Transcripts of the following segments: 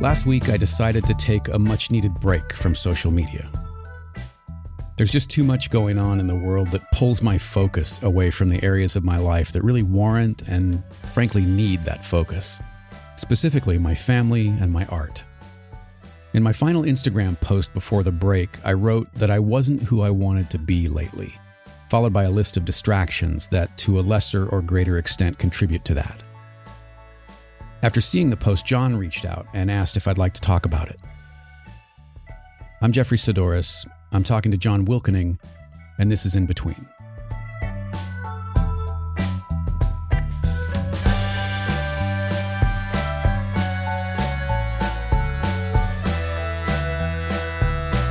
Last week, I decided to take a much needed break from social media. There's just too much going on in the world that pulls my focus away from the areas of my life that really warrant and, frankly, need that focus. Specifically, my family and my art. In my final Instagram post before the break, I wrote that I wasn't who I wanted to be lately, followed by a list of distractions that, to a lesser or greater extent, contribute to that. After seeing the post, John reached out and asked if I'd like to talk about it. I'm Jeffrey Sidoris. I'm talking to John Wilkening, and this is In Between.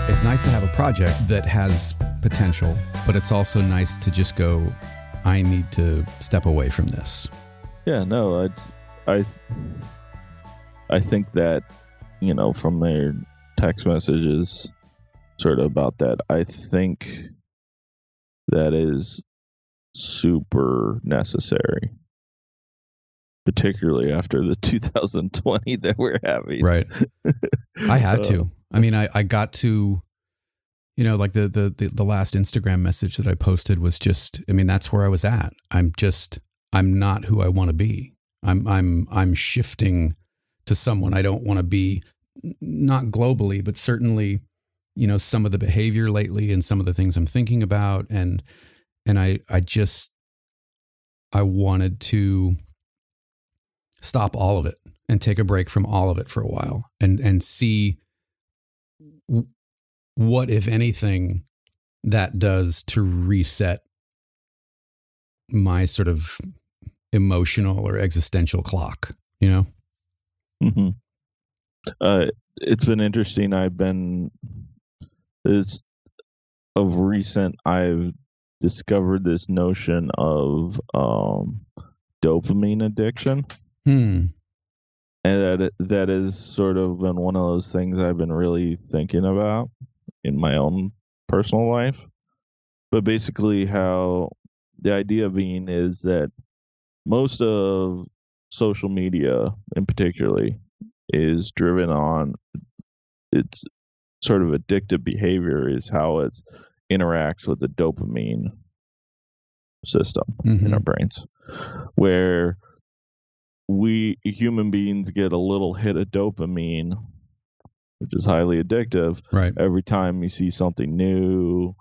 It's nice to have a project that has potential, but it's also nice to just go, I need to step away from this. Yeah, no, I I I think that you know from their text messages sort of about that. I think that is super necessary, particularly after the 2020 that we're having. Right. I had uh, to. I mean, I, I got to, you know, like the, the, the, the last Instagram message that I posted was just, I mean, that's where I was at. I'm just, I'm not who I want to be. I'm I'm I'm shifting to someone. I don't want to be not globally but certainly you know some of the behavior lately and some of the things I'm thinking about and and I I just I wanted to stop all of it and take a break from all of it for a while and and see what if anything that does to reset my sort of emotional or existential clock, you know? Mm-hmm. Uh, it's been interesting. I've been, it's of recent, I've discovered this notion of um, dopamine addiction. Hmm. And that that has sort of been one of those things I've been really thinking about in my own personal life. But basically, how the idea being is that most of social media in particularly is driven on its sort of addictive behavior is how it interacts with the dopamine system mm-hmm. in our brains where we human beings get a little hit of dopamine which is highly addictive right every time you see something new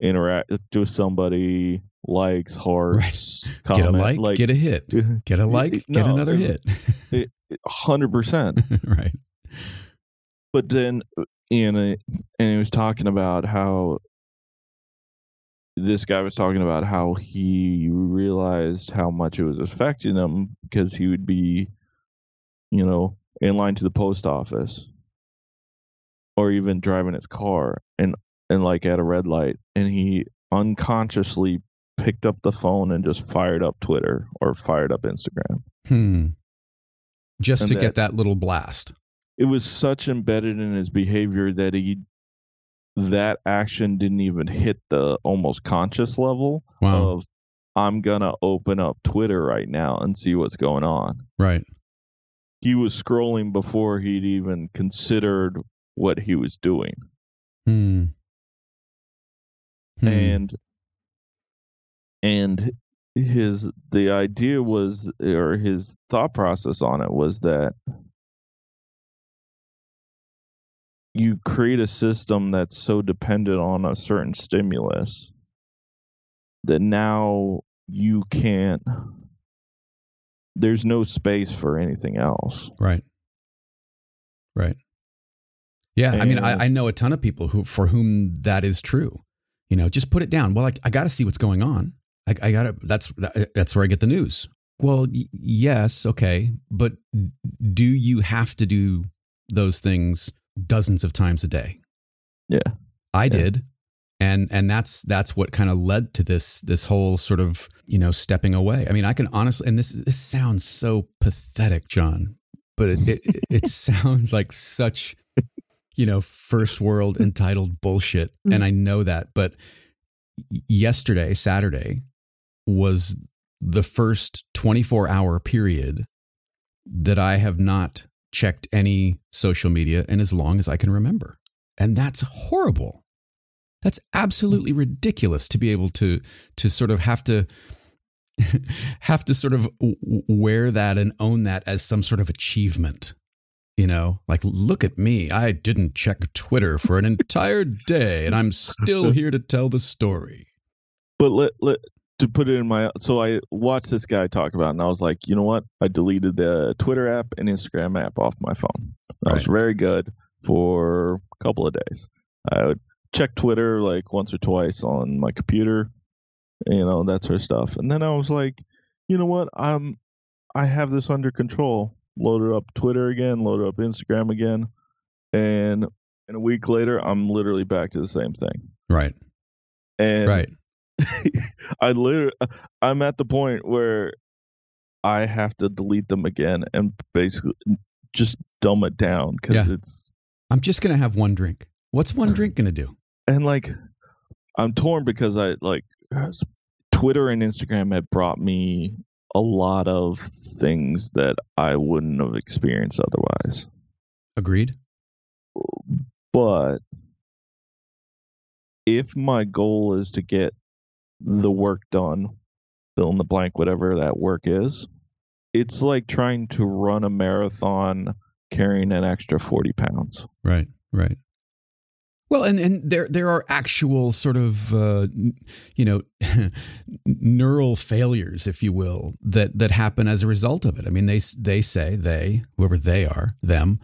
interact with somebody likes, hearts, right. comment, get a like, like, get a hit, get a like, it, get no, another hit. Hundred percent, right. But then, uh, and and he was talking about how this guy was talking about how he realized how much it was affecting him because he would be, you know, in line to the post office or even driving his car and and like at a red light and he unconsciously picked up the phone and just fired up Twitter or fired up Instagram. Hmm. Just and to that, get that little blast. It was such embedded in his behavior that he that action didn't even hit the almost conscious level wow. of I'm gonna open up Twitter right now and see what's going on. Right. He was scrolling before he'd even considered what he was doing. Hmm. Hmm. And and his the idea was or his thought process on it was that you create a system that's so dependent on a certain stimulus that now you can't there's no space for anything else. Right. Right. Yeah and, i mean I, I know a ton of people who for whom that is true. You know just put it down. Well i, I got to see what's going on I, I gotta. That's that's where I get the news. Well, y- yes, okay, but do you have to do those things dozens of times a day? Yeah, I yeah. did, and and that's that's what kind of led to this this whole sort of you know stepping away. I mean, I can honestly, and this this sounds so pathetic, John, but it it, it sounds like such you know first world entitled bullshit, and mm. I know that, but yesterday, Saturday, was the first 24 hour period that I have not checked any social media in as long as I can remember. And that's horrible. That's absolutely ridiculous to be able to to sort of have to have to sort of wear that and own that as some sort of achievement. You know, like look at me. I didn't check Twitter for an entire day and I'm still here to tell the story. But let, let to put it in my so I watched this guy talk about it and I was like, you know what? I deleted the Twitter app and Instagram app off my phone. That right. was very good for a couple of days. I would check Twitter like once or twice on my computer, you know, that sort of stuff. And then I was like, you know what? I'm I have this under control. Loaded up Twitter again, loaded up Instagram again, and and a week later I'm literally back to the same thing. Right. And right. I literally uh, I'm at the point where I have to delete them again and basically just dumb it down because yeah. it's. I'm just gonna have one drink. What's one drink gonna do? And like, I'm torn because I like Twitter and Instagram have brought me a lot of things that I wouldn't have experienced otherwise. Agreed. But if my goal is to get the work done, fill in the blank, whatever that work is, it's like trying to run a marathon carrying an extra 40 pounds. Right, right. Well, and, and there there are actual sort of uh, you know neural failures, if you will, that that happen as a result of it. I mean, they they say they whoever they are them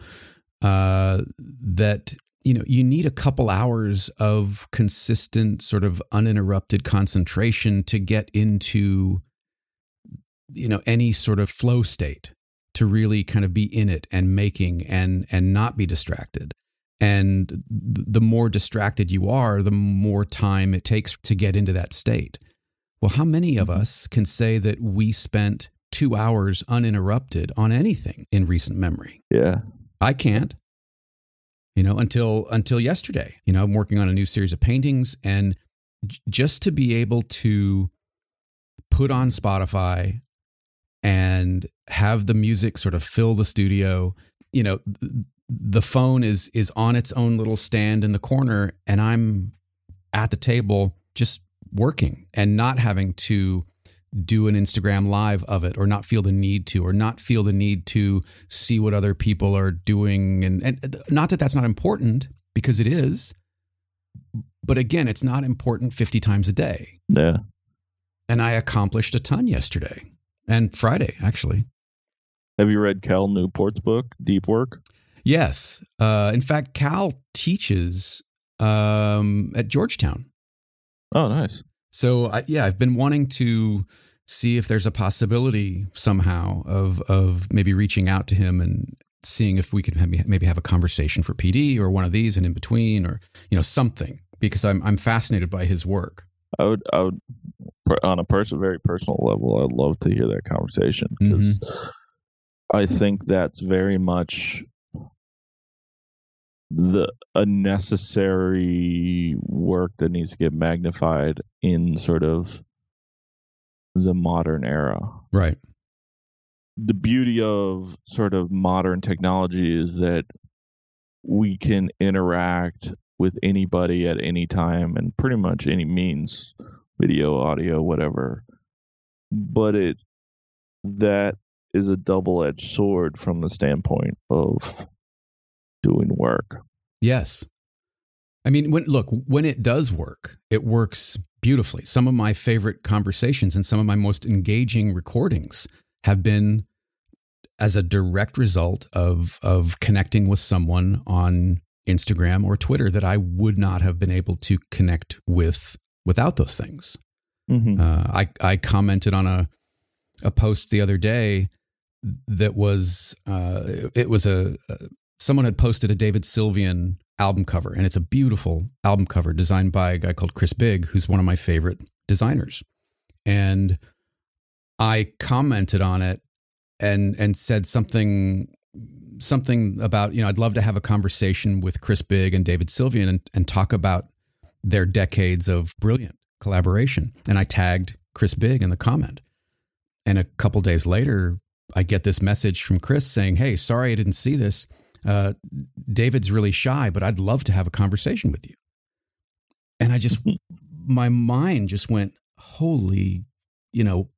uh, that you know you need a couple hours of consistent sort of uninterrupted concentration to get into you know any sort of flow state to really kind of be in it and making and and not be distracted and the more distracted you are, the more time it takes to get into that state. Well, how many of mm-hmm. us can say that we spent two hours uninterrupted on anything in recent memory? Yeah. I can't. You know, until until yesterday. You know, I'm working on a new series of paintings and just to be able to put on Spotify and have the music sort of fill the studio, you know, the phone is is on its own little stand in the corner and I'm at the table just working and not having to do an Instagram live of it or not feel the need to or not feel the need to see what other people are doing and and not that that's not important because it is but again it's not important 50 times a day. Yeah. And I accomplished a ton yesterday and Friday actually. Have you read Cal Newport's book Deep Work? Yes. Uh, in fact, Cal teaches um, at Georgetown. Oh, nice. So, I, yeah, I've been wanting to see if there's a possibility somehow of of maybe reaching out to him and seeing if we could maybe have a conversation for PD or one of these and in between or you know something because I'm I'm fascinated by his work. I would I would on a person very personal level I'd love to hear that conversation because mm-hmm. I think that's very much the unnecessary work that needs to get magnified in sort of the modern era. Right. The beauty of sort of modern technology is that we can interact with anybody at any time and pretty much any means video audio whatever but it that is a double-edged sword from the standpoint of doing work. Yes. I mean, when look, when it does work, it works beautifully. Some of my favorite conversations and some of my most engaging recordings have been as a direct result of of connecting with someone on Instagram or Twitter that I would not have been able to connect with without those things. Mm-hmm. Uh, I I commented on a a post the other day that was uh, it was a, a someone had posted a David Sylvian album cover, and it's a beautiful album cover designed by a guy called Chris Bigg, who's one of my favorite designers. And I commented on it and and said something something about you know I'd love to have a conversation with Chris Bigg and David Sylvian and, and talk about their decades of brilliant collaboration. And I tagged Chris Bigg in the comment. And a couple days later, I get this message from Chris saying, "Hey, sorry I didn't see this. Uh, David's really shy, but I'd love to have a conversation with you." And I just, my mind just went, "Holy, you know,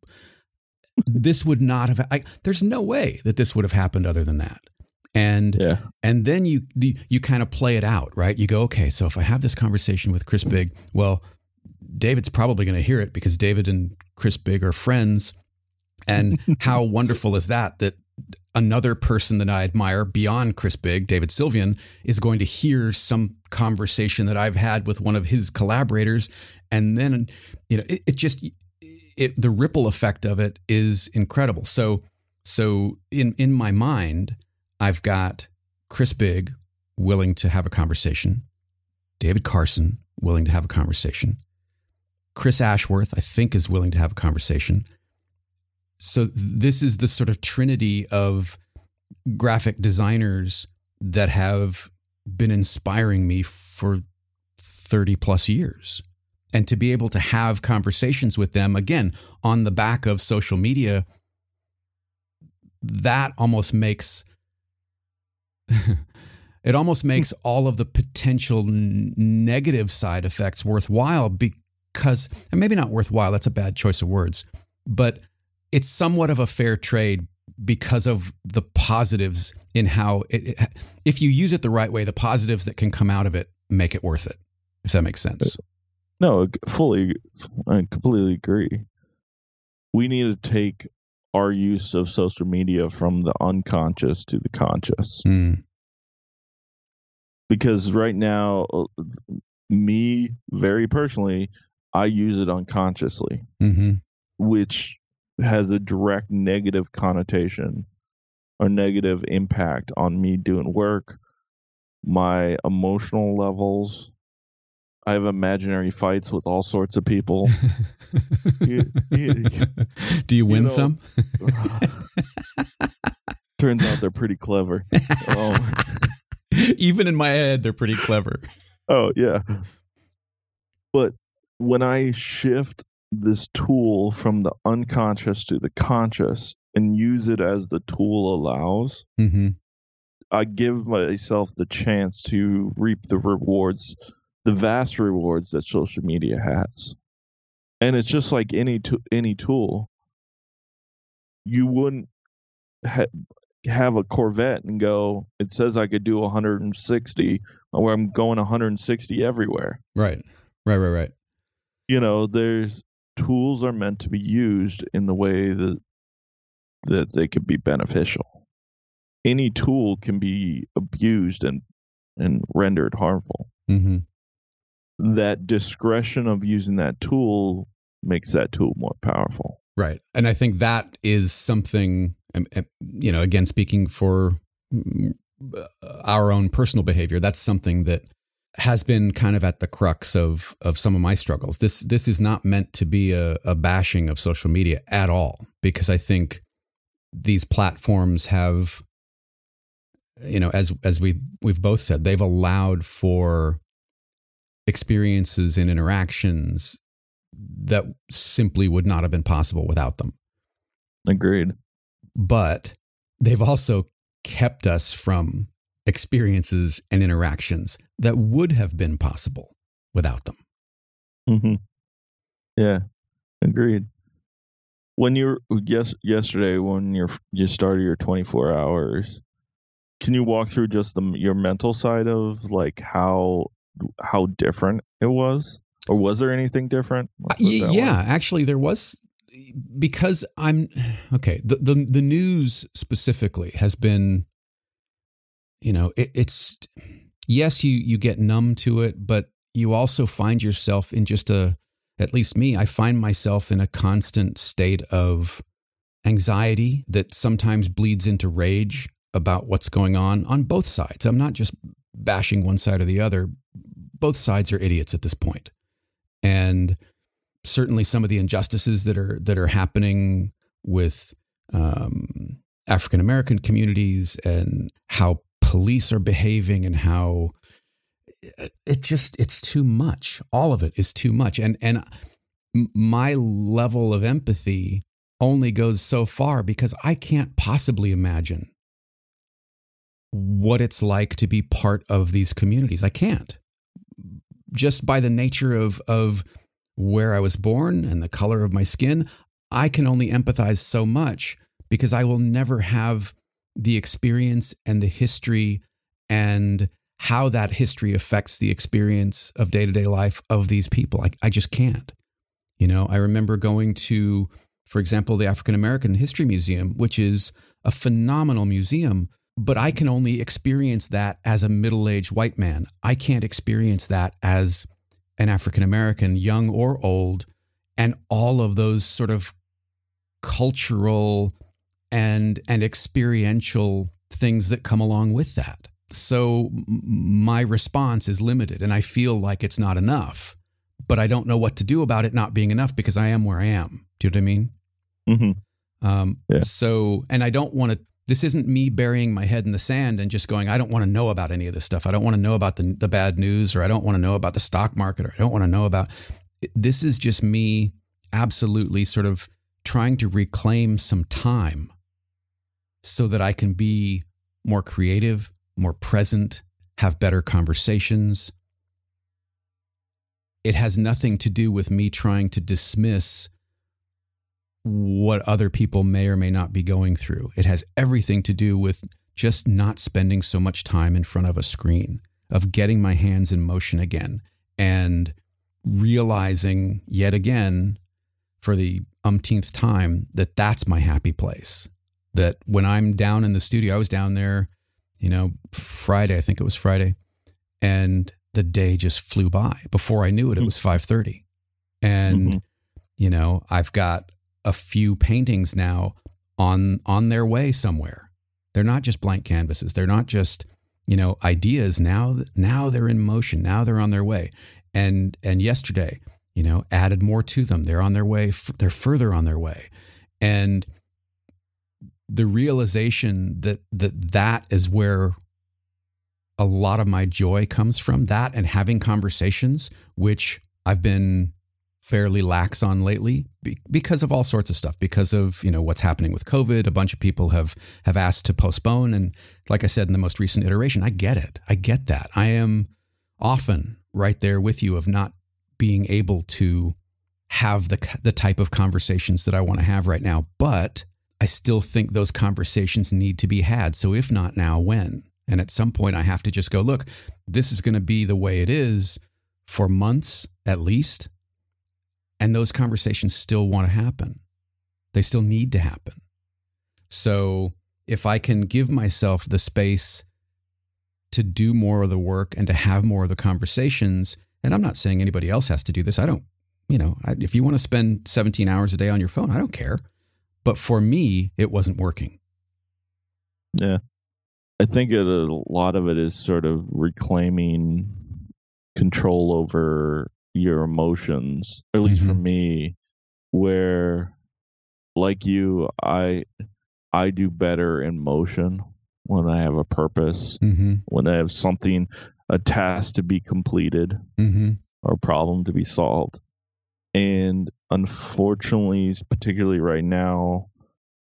this would not have. I, there's no way that this would have happened other than that." And Yeah. and then you you, you kind of play it out, right? You go, okay, so if I have this conversation with Chris Bigg, well, David's probably going to hear it because David and Chris Bigg are friends. And how wonderful is that? That another person that I admire beyond Chris Bigg, David Sylvian, is going to hear some conversation that I've had with one of his collaborators, and then you know it, it just it the ripple effect of it is incredible. So so in in my mind, I've got Chris Big willing to have a conversation, David Carson willing to have a conversation, Chris Ashworth I think is willing to have a conversation. So this is the sort of trinity of graphic designers that have been inspiring me for 30 plus years. And to be able to have conversations with them again on the back of social media, that almost makes it almost makes all of the potential negative side effects worthwhile because and maybe not worthwhile that's a bad choice of words but it's somewhat of a fair trade because of the positives in how it, it if you use it the right way the positives that can come out of it make it worth it if that makes sense No, fully, I completely agree. We need to take our use of social media from the unconscious to the conscious. Mm, Because right now, uh, me, very personally, I use it unconsciously, hmm which has a direct negative connotation or negative impact on me doing work, my emotional levels. I have imaginary fights with all sorts of people. You- you- do you win know, some Turns out they're pretty clever. Oh, even in my head they're pretty clever oh yeah. But when I shift this tool from the unconscious to the conscious and use it as the tool allows, hmm I give myself the chance to reap the rewards, the vast rewards that social media has. And it's just like any to- any tool. You wouldn't ha- have a Corvette and go. It says I could do 160, where I'm going 160 everywhere. right right right right You know, there's tools are meant to be used in the way that that they could be beneficial. Any tool can be abused and and rendered harmful. hmm That discretion of using that tool makes that tool more powerful. Right. And I think that is something, um, um, you know, again, speaking for mm, our own personal behavior, that's something that has been kind of at the crux of of some of my struggles. This this is not meant to be a, a bashing of social media at all, because I think these platforms have, you know, as as we we've both said, they've allowed for experiences and interactions that simply would not have been possible without them. Agreed. But they've also kept us from experiences and interactions that would have been possible without them. hmm Yeah, agreed. When you're yes yesterday when you're you started your 24 hours, can you walk through just the your mental side of like how how different it was, or was there anything different? Let's put it Y- that way. yeah, actually, there was because I'm okay. The the the news specifically has been, you know, it, it's yes, you you get numb to it, but you also find yourself in just a at least me, I find myself in a constant state of anxiety that sometimes bleeds into rage about what's going on on both sides. I'm not just bashing one side or the other. Both sides are idiots at this point. And certainly some of the injustices that are that are happening with um, African American communities and how police are behaving and how it just it's too much all of it is too much and and my level of empathy only goes so far because I can't possibly imagine what it's like to be part of these communities. I can't. Just by the nature of of where I was born and the color of my skin, I can only empathize so much because I will never have the experience and the history and how that history affects the experience of day to day life of these people. I, I just can't. You know, I remember going to, for example, the African American History Museum, which is a phenomenal museum, but I can only experience that as a middle aged white man. I can't experience that as an African American, young or old, and all of those sort of cultural and and experiential things that come along with that. So my response is limited and I feel like it's not enough, but I don't know what to do about it not being enough because I am where I am. Do you know what I mean? Mm-hmm. Um, yeah. So, and I don't want to, this isn't me burying my head in the sand and just going, I don't want to know about any of this stuff. I don't want to know about the, the bad news or I don't want to know about the stock market or I don't want to know about, this is just me absolutely sort of trying to reclaim some time so that I can be more creative, more present, have better conversations. It has nothing to do with me trying to dismiss what other people may or may not be going through. It has everything to do with just not spending so much time in front of a screen, of getting my hands in motion again and realizing yet again for the umpteenth time that that's my happy place. That when I'm down in the studio, I was down there, you know, Friday, I think it was Friday, and the day just flew by. Before I knew it, it was 5:30. And mm-hmm. you know, I've got a few paintings now on on their way somewhere. They're not just blank canvases. They're not just, you know, ideas. Now now they're in motion. Now they're on their way. And and yesterday you know, added more to them. They're on their way, they're further on their way. And the realization that that that is where a lot of my joy comes from that and having conversations which I've been fairly lax on lately because of all sorts of stuff because of you know what's happening with covid. A bunch of people have have asked to postpone. And like i said in the most recent iteration i get it. I get that. I am often right there with you of not being able to have the the type of conversations that I want to have right now, but I still think those conversations need to be had. So if not now, when? And at some point I have to just go, look, this is going to be the way it is for months at least. And those conversations still want to happen. They still need to happen. So if I can give myself the space to do more of the work and to have more of the conversations, and I'm not saying anybody else has to do this. I don't, you know, I, if you want to spend 17 hours a day on your phone, I don't care. But for me, it wasn't working. Yeah. I think it, a lot of it is sort of reclaiming control over your emotions, or at least mm-hmm. for me, where like you, I I do better in motion when I have a purpose, mm-hmm. when I have something a task to be completed mm-hmm. or a problem to be solved. And unfortunately, particularly right now,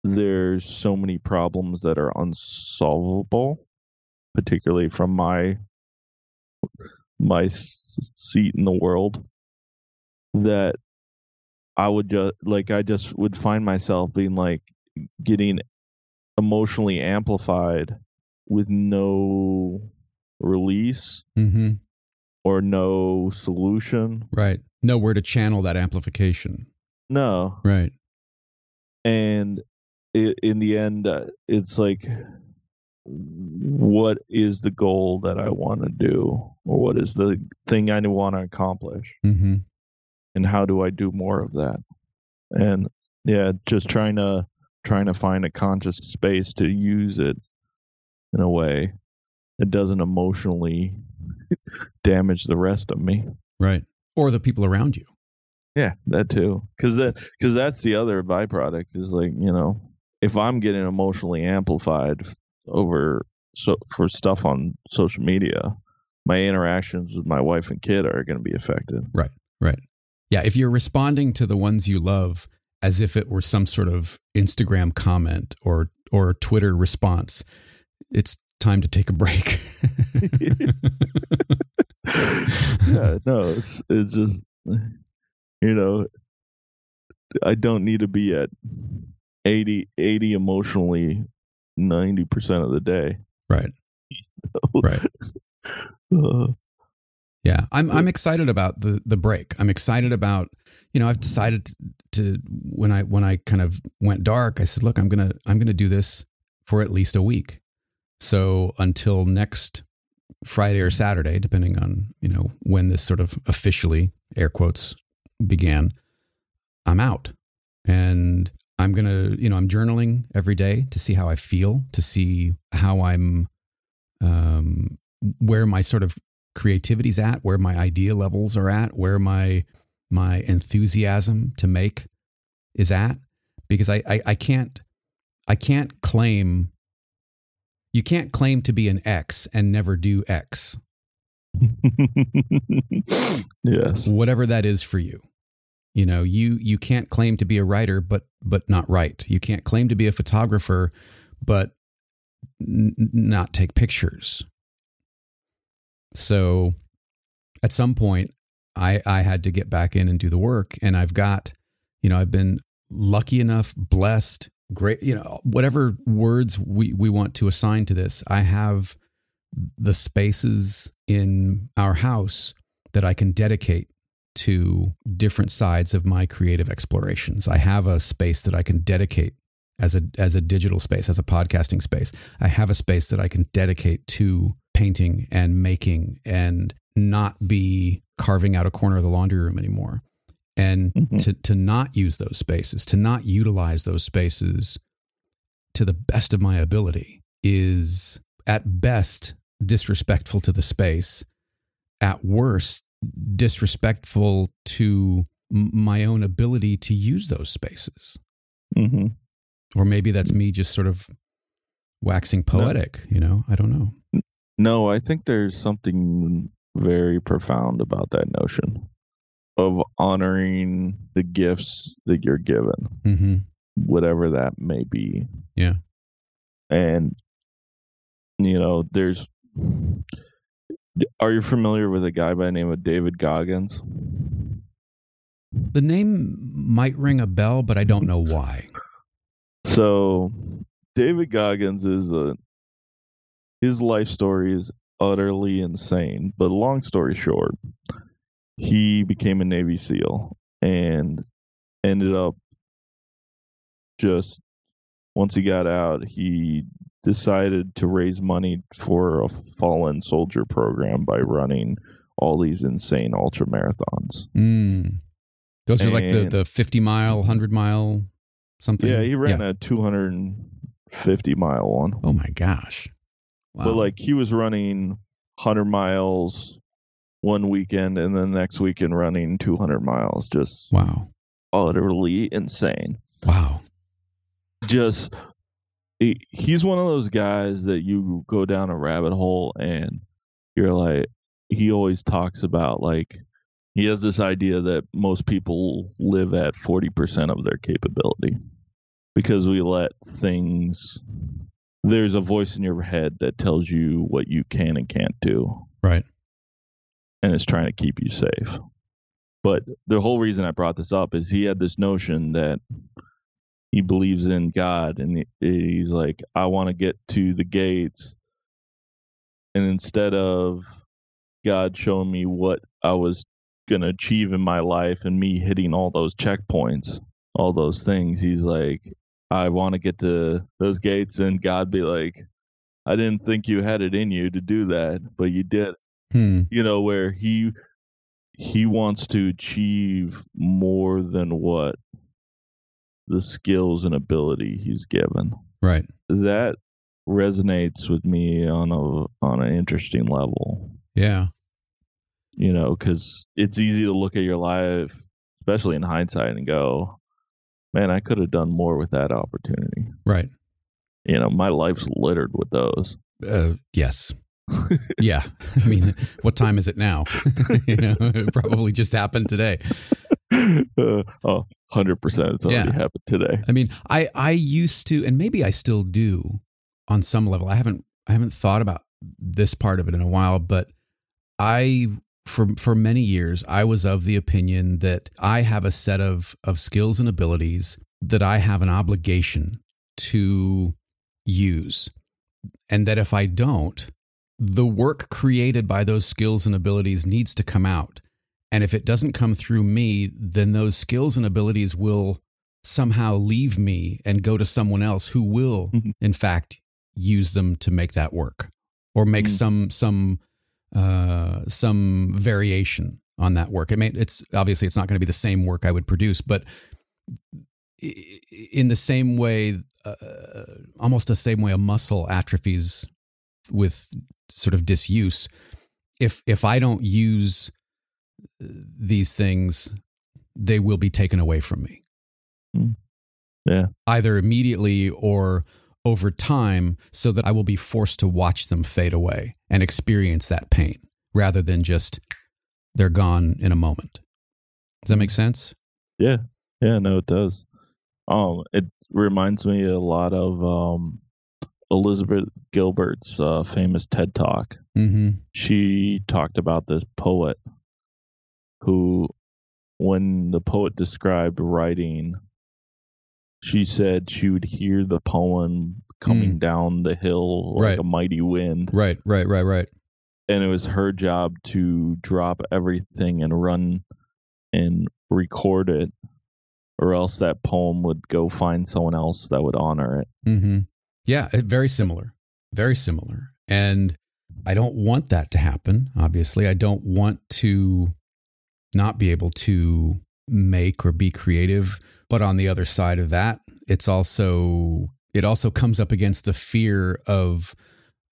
there's so many problems that are unsolvable, particularly from my my seat in the world that I would just like I just would find myself being like getting emotionally amplified with no release mm-hmm. Or no solution. Right. Nowhere to channel that amplification. No. Right. And it, in the end, uh, it's like, what is the goal that I want to do? Or what is the thing I want to accomplish? Mm-hmm. And how do I do more of that? And yeah, just trying to trying to find a conscious space to use it in a way that doesn't emotionally damage the rest of me. Right. Or the people around you. Yeah, that too. Because that because that's the other byproduct is like you know if I'm getting emotionally amplified over so for stuff on social media, my interactions with my wife and kid are going to be affected. Right. Right. Yeah. If you're responding to the ones you love as if it were some sort of Instagram comment or or Twitter response. It's time to take a break. yeah, no, it's it's just you know, I don't need to be at 80, 80 emotionally 90% of the day. Right. right. Uh, yeah, I'm I'm excited about the the break. I'm excited about you know I've decided to, to when I when I kind of went dark. I said, look, I'm gonna I'm gonna do this for at least a week. So until next Friday or Saturday, depending on you know when this sort of officially air quotes began, I'm out, and I'm gonna you know I'm journaling every day to see how I feel, to see how I'm um, where my sort of creativity's at, where my idea levels are at, where my my enthusiasm to make is at, because I, I, I can't I can't claim you can't claim to be an X and never do X. yes. Whatever that is for you. You know, you you can't claim to be a writer but but not write. You can't claim to be a photographer but n- not take pictures. So at some point I I had to get back in and do the work and I've got you know, I've been lucky enough, blessed, great, you know, whatever words we we want to assign to this. I have the spaces in our house that I can dedicate to different sides of my creative explorations. I have a space that I can dedicate as a as a digital space, as a podcasting space. I have a space that I can dedicate to painting and making and not be carving out a corner of the laundry room anymore. And mm-hmm. to to not use those spaces, to not utilize those spaces to the best of my ability is at best disrespectful to the space, at worst disrespectful to my own ability to use those spaces. Mm-hmm. Or maybe that's me just sort of waxing poetic, no. you know? I don't know. No, I think there's something very profound about that notion of honoring the gifts that you're given, mm-hmm. whatever that may be. Yeah. And, you know, there's. Are you familiar with a guy by the name of David Goggins? The name might ring a bell, but I don't know why. So, David Goggins is a his life story is utterly insane. But long story short, he became a Navy SEAL and ended up just once he got out, he decided to raise money for a fallen soldier program by running all these insane ultra marathons. Mm. Those and, are like the, the 50 mile, 100 mile something. Yeah, he ran yeah. a 250 mile one. Oh my gosh. Wow. But like he was running 100 miles one weekend and then the next weekend running 200 miles. Just wow. Utterly insane. Wow. Just he, he's one of those guys that you go down a rabbit hole and you're like he always talks about like he has this idea that most people live at 40% of their capability because we let things there's a voice in your head that tells you what you can and can't do right and it's trying to keep you safe but the whole reason i brought this up is he had this notion that he believes in god and he's like i want to get to the gates and instead of god showing me what i was going to achieve in my life and me hitting all those checkpoints, all those things. He's like, I want to get to those gates and God be like, I didn't think you had it in you to do that, but you did. Hmm. You know, where he he wants to achieve more than what the skills and ability he's given. Right. That resonates with me on a on an interesting level. Yeah you know, because it's easy to look at your life, especially in hindsight, and go, man, I could have done more with that opportunity. Right. You know, my life's littered with those. Uh, yes. Yeah. I mean, what time is it now? you know, it probably just happened today. uh, oh, 100% it's already Yeah. happened today. I mean, I I used to, and maybe I still do, on some level. I haven't I haven't thought about this part of it in a while, but I for for many years I was of the opinion that I have a set of of skills and abilities that I have an obligation to use, and that if I don't, the work created by those skills and abilities needs to come out. And if it doesn't come through me, then those skills and abilities will somehow leave me and go to someone else who will Mhm. in fact use them to make that work or make Mm. some some uh some variation on that work it may it's obviously it's not going to be the same work i would produce but in the same way uh, almost the same way a muscle atrophies with sort of disuse if if i don't use uh, these things they will be taken away from me Yeah. either immediately or over time so that I will be forced to watch them fade away and experience that pain rather than just they're gone in a moment. Does that make sense? Yeah. Yeah, no, it does. Um, it reminds me a lot of um, Elizabeth Gilbert's uh, famous TED Talk. Mm-hmm. She talked about this poet who, when the poet described writing, she said she would hear the poem coming down the hill like Right. a mighty wind. Right, right, right, right. and it was her job to drop everything and run and record it or else that poem would go find someone else that would honor it Mm-hmm. Yeah, very similar. Very similar. And I don't want that to happen. Obviously, I don't want to not be able to make or be creative. But on the other side of that, it's also it also comes up against the fear of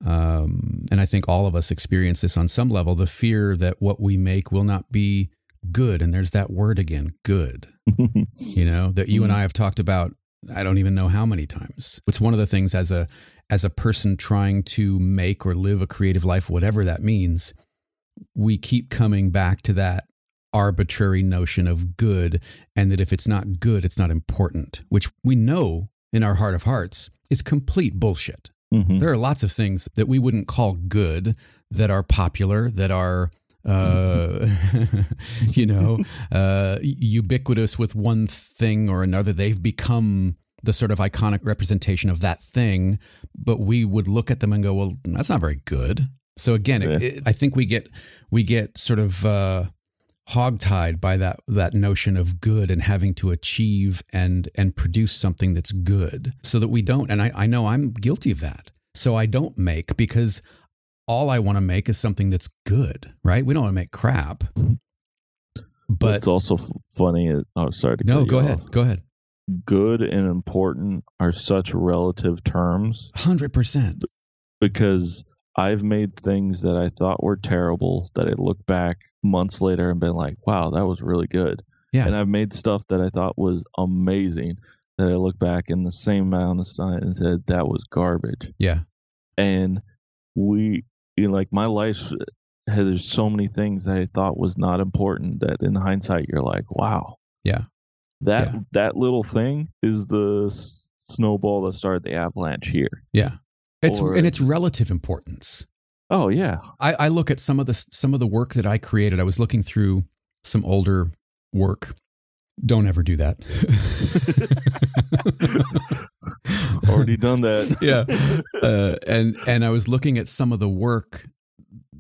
um, and I think all of us experience this on some level the fear that what we make will not be good. And there's that word again, good you know that you and i have talked about i don't even know how many times it's one of the things as a as a person trying to make or live a creative life whatever that means we keep coming back to that arbitrary notion of good and that if it's not good it's not important which we know in our heart of hearts is complete bullshit Mhm. there are lots of things that we wouldn't call good that are popular, that are, uh, you know, uh, ubiquitous with one thing or another. They've become the sort of iconic representation of that thing, but we would look at them and go, "Well, that's not very good." So again, it, it, I think we get we get sort of uh, hogtied by that that notion of good and having to achieve and and produce something that's good so that we don't and I, I know I'm guilty of that. So I don't make because all I want to make is something that's good, right? We don't want to make crap. But it's also funny oh sorry to no, go off. ahead. Go ahead. good and important are such relative terms 100%. because I've made things that I thought were terrible that I look back months later and been like, wow, that was really good. Yeah. And I've made stuff that I thought was amazing that I look back in the same amount of time and said that was garbage. Yeah. And we, you know, like my life has there's so many things that I thought was not important that in hindsight you're like, wow. Yeah. That Yeah. that little thing is the s- snowball that started the avalanche here. Yeah. It's Or- and it's relative importance. Oh yeah. I, I look at some of the some of the work that I created. I was looking through some older work. Don't ever do that. Already done that. yeah, uh, and and I was looking at some of the work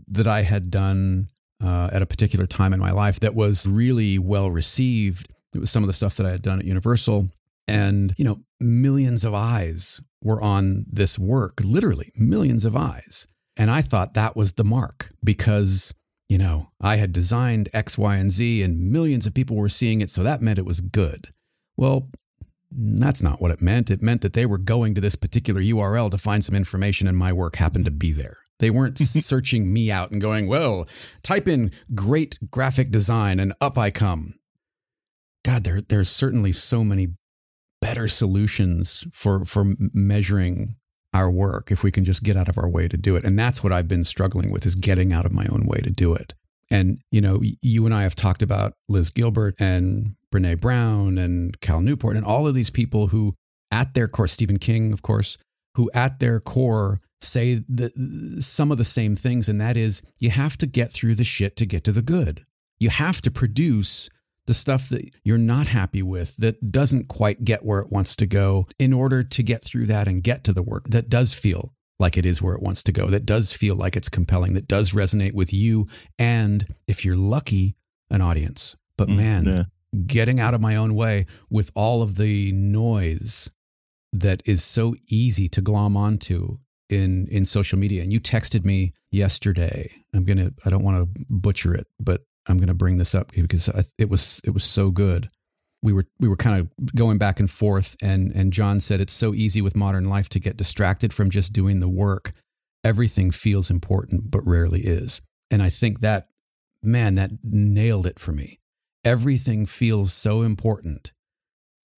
that I had done uh, at a particular time in my life that was really well received. It was some of the stuff that I had done at Universal, and you know, millions of eyes were on this work. Literally, millions of eyes. And I thought that was the mark because, you know, I had designed X, Y, and Z and millions of people were seeing it. So that meant it was good. Well, that's not what it meant. It meant that they were going to this particular URL to find some information and my work happened to be there. They weren't searching me out and going, well, type in great graphic design and up I come. God, there, there's certainly so many better solutions for, for measuring our work if we can just get out of our way to do it. And that's what I've been struggling with is getting out of my own way to do it. And, you know, you and I have talked about Liz Gilbert and Brene Brown and Cal Newport and all of these people who, at their core, Stephen King, of course, who at their core say the, some of the same things. And that is, you have to get through the shit to get to the good. You have to produce the stuff that you're not happy with, that doesn't quite get where it wants to go, in order to get through that and get to the work that does feel like it is where it wants to go, that does feel like it's compelling, that does resonate with you. And if you're lucky, an audience. But mm, man, yeah. Getting out of my own way with all of the noise that is so easy to glom onto in in social media. And you texted me yesterday. I'm gonna. I don't want to butcher it, but I'm gonna bring this up because it was it was so good. We were we were kind of going back and forth, and and Jon said it's so easy with modern life to get distracted from just doing the work. Everything feels important, but rarely is. And I think that man, that nailed it for me. Everything feels so important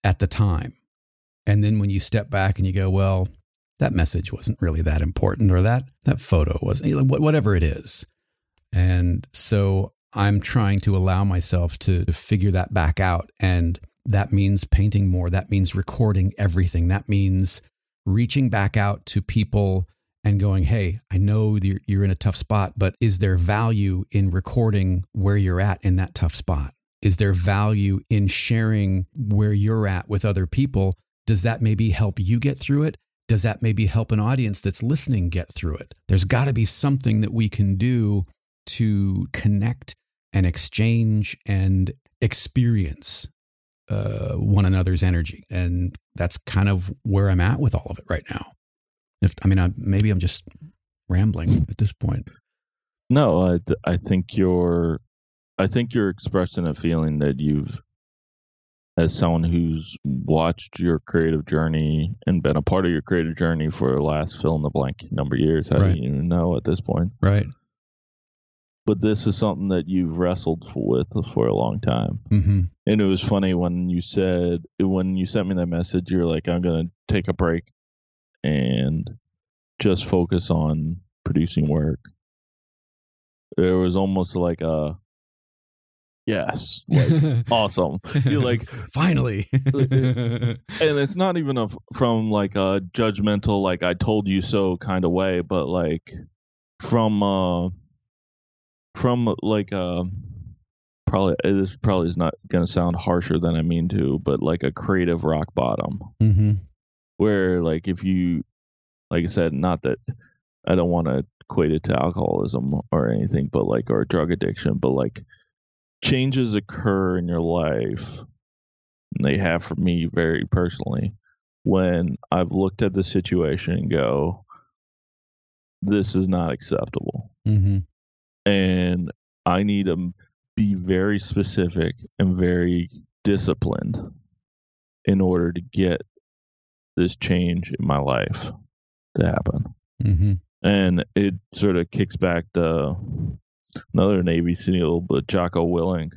at the time. And then when you step back and you go, well, that message wasn't really that important or that that photo wasn't whatever it is. And so I'm trying to allow myself to, to figure that back out and that means painting more that means recording everything that means reaching back out to people and going, hey, I know you're, you're in a tough spot, but is there value in recording where you're at in that tough spot? Is there value in sharing where you're at with other people? Does that maybe help you get through it? Does that maybe help an audience that's listening get through it? There's got to be something that we can do to connect and exchange and experience uh, one another's energy. And that's kind of where I'm at with all of it right now. If I mean, I, maybe I'm just rambling at this point. No, I I think you're I think you're expressing a feeling that you've as someone who's watched your creative journey and been a part of your creative journey for the last fill in the blank number of years. How right. do you know at this point? Right. But this is something that you've wrestled with for a long time. Mm-hmm. And it was funny when you said, when you sent me that message, you're like, I'm going to take a break and just focus on producing work. There was almost like a yes, like awesome. You like finally, and it's not even a from like a judgmental like I told you so kind of way, but like from uh from like uh probably this probably is not going to sound harsher than I mean to, but like a creative rock bottom. Mm-hmm where like if you like I said, not that I don't want to equate it to alcoholism or anything, but like or drug addiction, but like changes occur in your life, and they have for me very personally, when I've looked at the situation and go, this is not acceptable. Mm-hmm. And I need to be very specific and very disciplined in order to get this change in my life to happen. Mm-hmm. And it sort of kicks back to another Navy SEAL, but Jocko Willink,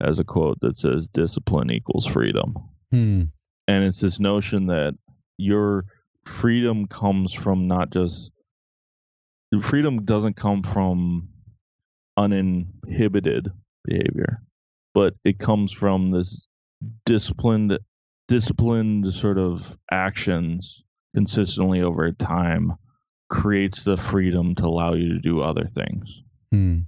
has a quote that says, Discipline equals freedom. Hmm. And it's this notion that your freedom comes from not just freedom doesn't come from uninhibited behavior, but it comes from this disciplined disciplined sort of actions consistently over time creates the freedom to allow you to do other things. Hmm.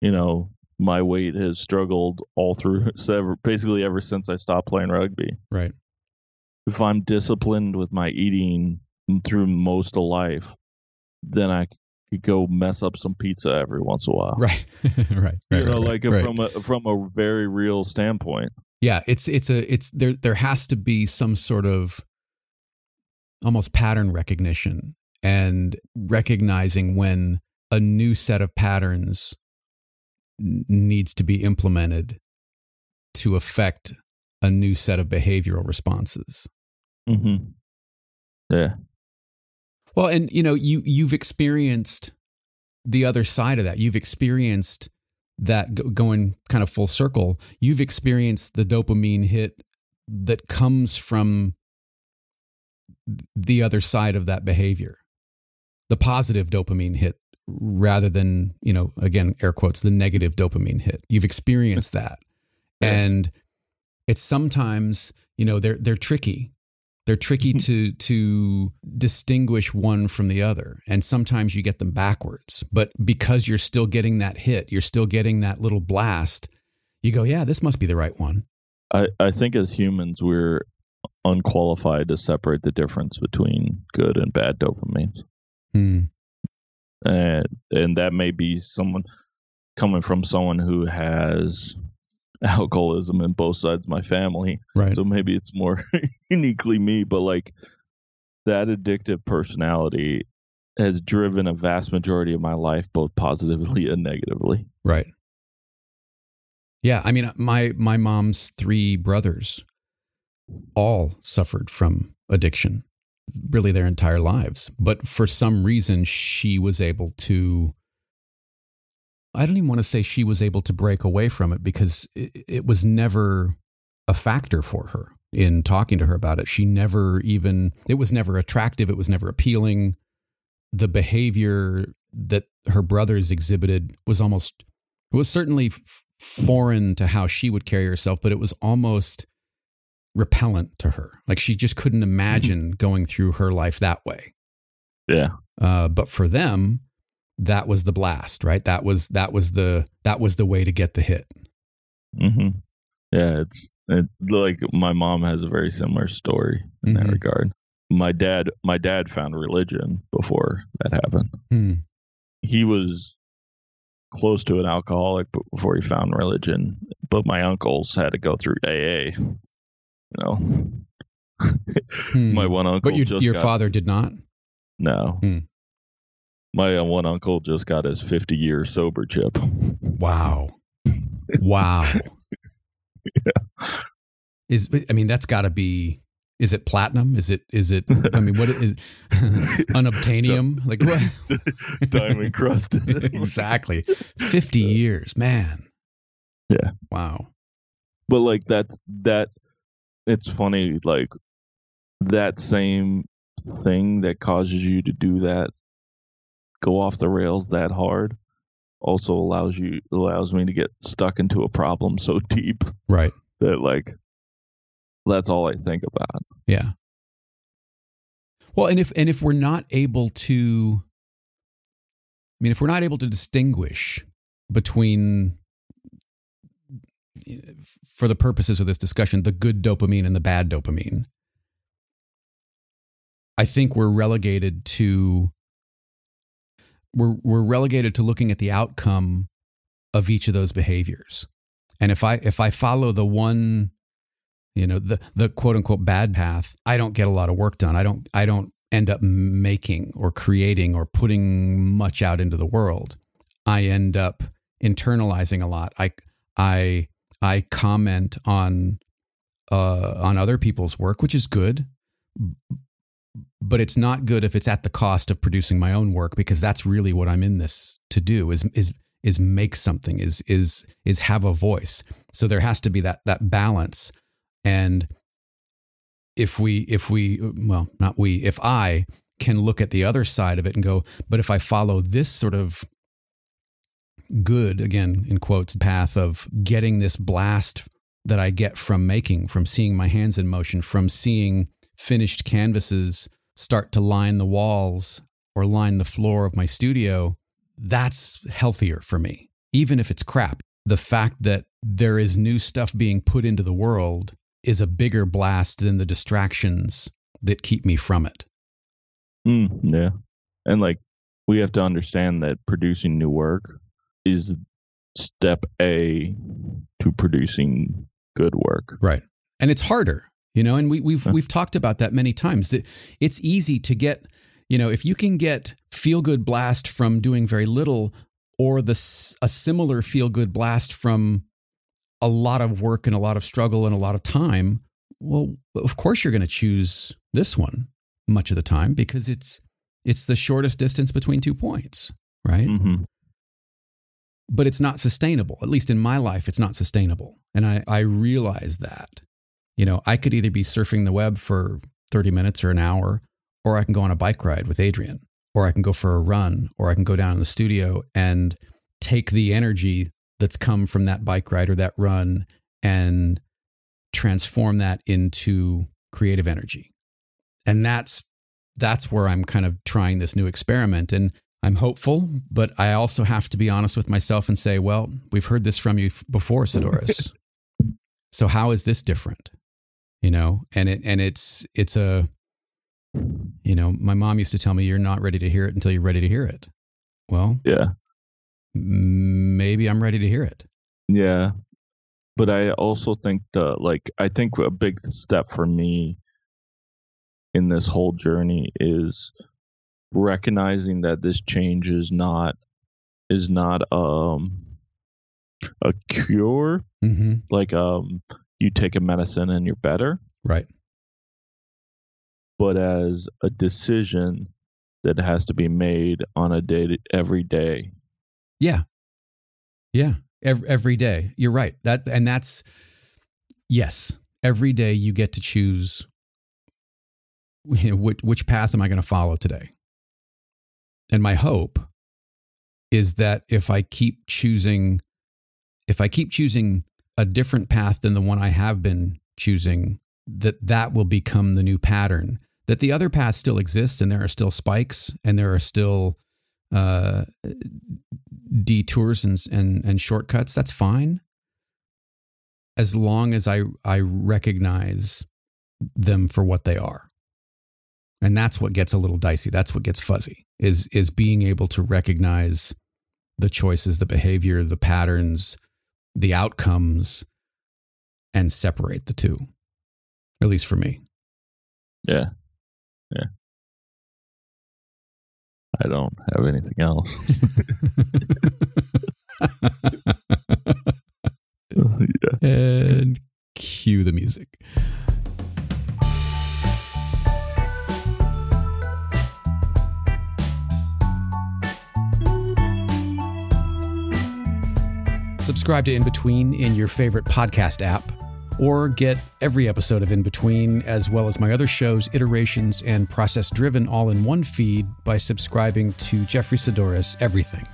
You know, my weight has struggled all through basically ever since I stopped playing rugby. Right. If I'm disciplined with my eating through most of life, then I could go mess up some pizza every once in a while. Right. right. right. You know, right, like right. from a from a very real standpoint. Yeah, it's it's a it's there there has to be some sort of almost pattern recognition and recognizing when a new set of patterns needs to be implemented to affect a new set of behavioral responses. Mhm. Yeah. Well, and you know, you you've experienced the other side of that. You've experienced that going kind of full circle, you've experienced the dopamine hit that comes from the other side of that behavior, the positive dopamine hit rather than, you know, again, air quotes, the negative dopamine hit. You've experienced that. And It's sometimes, you know, they're they're tricky. They're tricky to to distinguish one from the other. And sometimes you get them backwards. But because you're still getting that hit, you're still getting that little blast, you go, yeah, this must be the right one. I, I think as humans we're unqualified to separate the difference between good and bad dopamines. Hmm. And and that may be someone coming from someone who has alcoholism in both sides of my family. Right. So maybe it's more uniquely me, but like that addictive personality has driven a vast majority of my life, both positively and negatively. Right. Yeah, I mean, my my mom's three brothers all suffered from addiction, really their entire lives. But for some reason, she was able to. I don't even want to say she was able to break away from it because it, it was never a factor for her in talking to her about it. She never even, it was never attractive. It was never appealing. The behavior that her brothers exhibited was almost, it was certainly foreign to how she would carry herself, but it was almost repellent to her. Like she just couldn't imagine going through her life that way. Yeah. Uh, but for them, that was the blast, right? That was that was the that was the way to get the hit. hmm Yeah, it's it, like my mom has a very similar story in that Mhm. regard. My dad, my dad found religion before that happened. Hmm. He was close to an alcoholic before he found religion. But my uncles had to go through AA. You know, Hmm. my one uncle But your, just your got, father did not. no. Hmm. My uh, one uncle just got his 50 year sober chip. Wow. Wow. Is I mean that's got to be. Is it platinum? Is it? Is it? I mean, what is unobtainium? Like what? Diamond crusted. exactly. Fifty years, man. Yeah. Wow. but like that's that it's funny like that same thing that causes you to do that go off the rails that hard also allows you allows me to get stuck into a problem so deep Right. that like that's all I think about. Yeah. Well, and if and if we're not able to I mean if we're not able to distinguish between for the purposes of this discussion the good dopamine and the bad dopamine. I think we're relegated to we're we're relegated to looking at the outcome of each of those behaviors. And if I if I follow the one you know the the quote unquote bad path i don't get a lot of work done. I don't i don't end up making or creating or putting much out into the world. I end up internalizing a lot. I i i comment on uh on other people's work which is good but it's not good if it's at the cost of producing my own work because that's really what i'm in this to do is is is make something is is is have a voice. So there has to be that that balance. And if we if we well not we if i can look at the other side of it and go but if i follow this sort of good again in quotes path of getting this blast that i get from making from seeing my hands in motion from seeing finished canvases start to line the walls or line the floor of my studio that's healthier for me even if it's crap the fact that there is new stuff being put into the world is a bigger blast than the distractions that keep me from it. Mm, yeah. And like we have to understand that producing new work is step A to producing good work. Right. And it's harder, you know, and we, we've we've talked about that many times. That it's easy to get, you know, if you can get feel good blast from doing very little, or the a similar feel good blast from a lot of work and a lot of struggle and a lot of time. Well, of course you're going to choose this one much of the time because it's it's the shortest distance between two points, right? hmm but it's not sustainable. At least in my life, it's not sustainable. And I, I realize that. You know, I could either be surfing the web for 30 minutes or an hour, or I can go on a bike ride with Adrian, or I can go for a run, or I can go down in the studio and take the energy that's come from that bike ride or that run and transform that into creative energy. And that's that's where I'm kind of trying this new experiment and I'm hopeful, but I also have to be honest with myself and say, well, we've heard this from you before, Saddoris. so how is this different? You know, and it and it's it's a you know, my mom used to tell me you're not ready to hear it until you're ready to hear it. Well, yeah. Maybe I'm ready to hear it. Yeah. But I also think the like I think a big step for me in this whole journey is recognizing that this change is not is not um a cure. Mm-hmm. like um you take a medicine and you're better. Right. But as a decision that has to be made on a day to, every day. Yeah. Yeah. Every, every day. You're right. That and that's yes. Every day you get to choose which, which path am i going to follow today and my hope is that if I keep choosing, if I keep choosing a different path than the one I have been choosing, that that will become the new pattern. That the other path still exists and there are still spikes and there are still uh, detours and, and, and shortcuts. That's fine. As long as I, I recognize them for what they are and that's what gets a little dicey. That's what gets fuzzy is is being able to recognize the choices the behavior the patterns the outcomes and separate the two at least for me. Yeah. Yeah. I don't have anything else. Yeah. and cue the music Subscribe to In Between in your favorite podcast app, or get every episode of In Between, as well as my other shows, Iterations and Process Driven, all in one feed by subscribing to Jeffrey Saddoris Everything.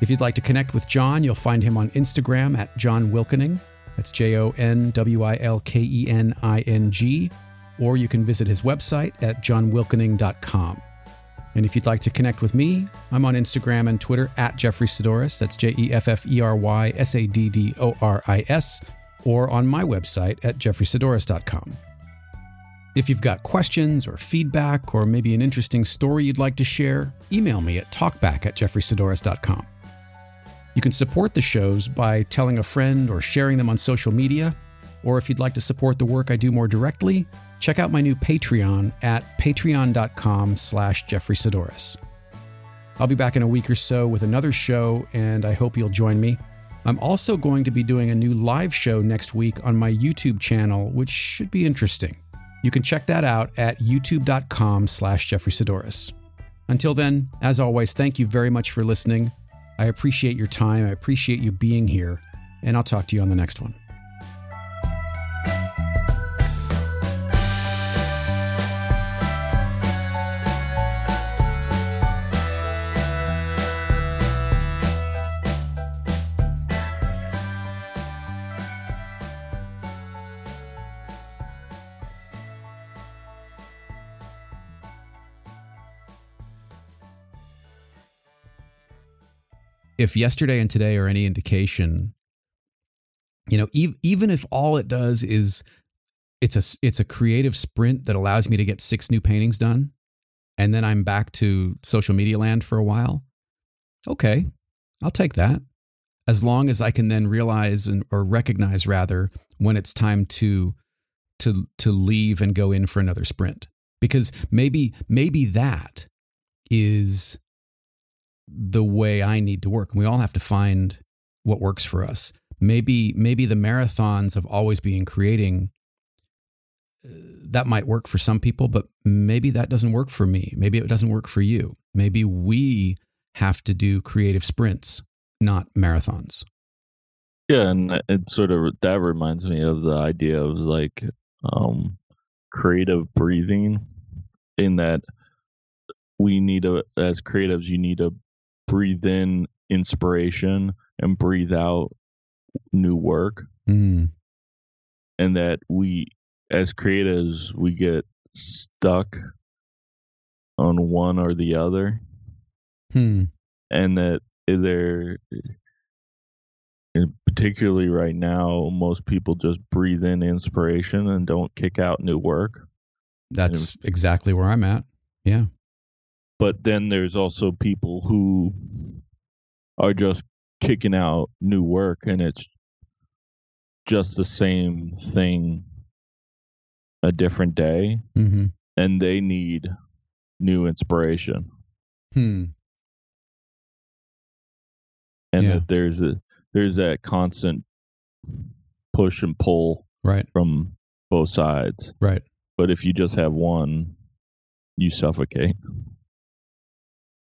If you'd like to connect with Jon, you'll find him on Instagram at Jon Wilkening. That's J O N W I L K E N I N G. Or you can visit his website at jonwilkening.com. And if you'd like to connect with me, I'm on Instagram and Twitter at Jeffrey Saddoris. That's J E F F E R Y S A D D O R I S, or on my website at jeffreysaddoris.com. If you've got questions or feedback, or maybe an interesting story you'd like to share, email me at talkback at jeffreysaddoris.com. You can support the shows by telling a friend or sharing them on social media, or if you'd like to support the work I do more directly, check out my new Patreon at patreon.com slash Jeffrey Saddoris. I'll be back in a week or so with another show, and I hope you'll join me. I'm also going to be doing a new live show next week on my YouTube channel, which should be interesting. You can check that out at youtube.com slash Jeffrey Saddoris. Until then, as always, thank you very much for listening. I appreciate your time. I appreciate you being here, and I'll talk to you on the next one. If yesterday and today are any indication, you know, e- even if all it does is it's a it's a creative sprint that allows me to get six new paintings done, and then I'm back to social media land for a while. Okay, I'll take that as long as I can then realize and, or recognize rather when it's time to to to leave and go in for another sprint because maybe maybe that is the way I need to work. And we all have to find what works for us. Maybe maybe the marathons of always being creating uh, that might work for some people, but maybe that doesn't work for me. Maybe it doesn't work for you. Maybe we have to do creative sprints, not marathons. Yeah, and it sort of that reminds me of the idea of like um, creative breathing, in that we need to, as creatives, you need to breathe in inspiration and breathe out new work. Mm. And that we as creatives we get stuck on one or the other Hmm. and that they're and particularly right now most people just breathe in inspiration and don't kick out new work That's exactly where I'm at. Yeah. But then there's also people who are just kicking out new work and it's just the same thing a different day Mm-hmm. and they need new inspiration Hmm. and Yeah. that there's a there's that constant push and pull Right. from both sides Right. but if you just have one you suffocate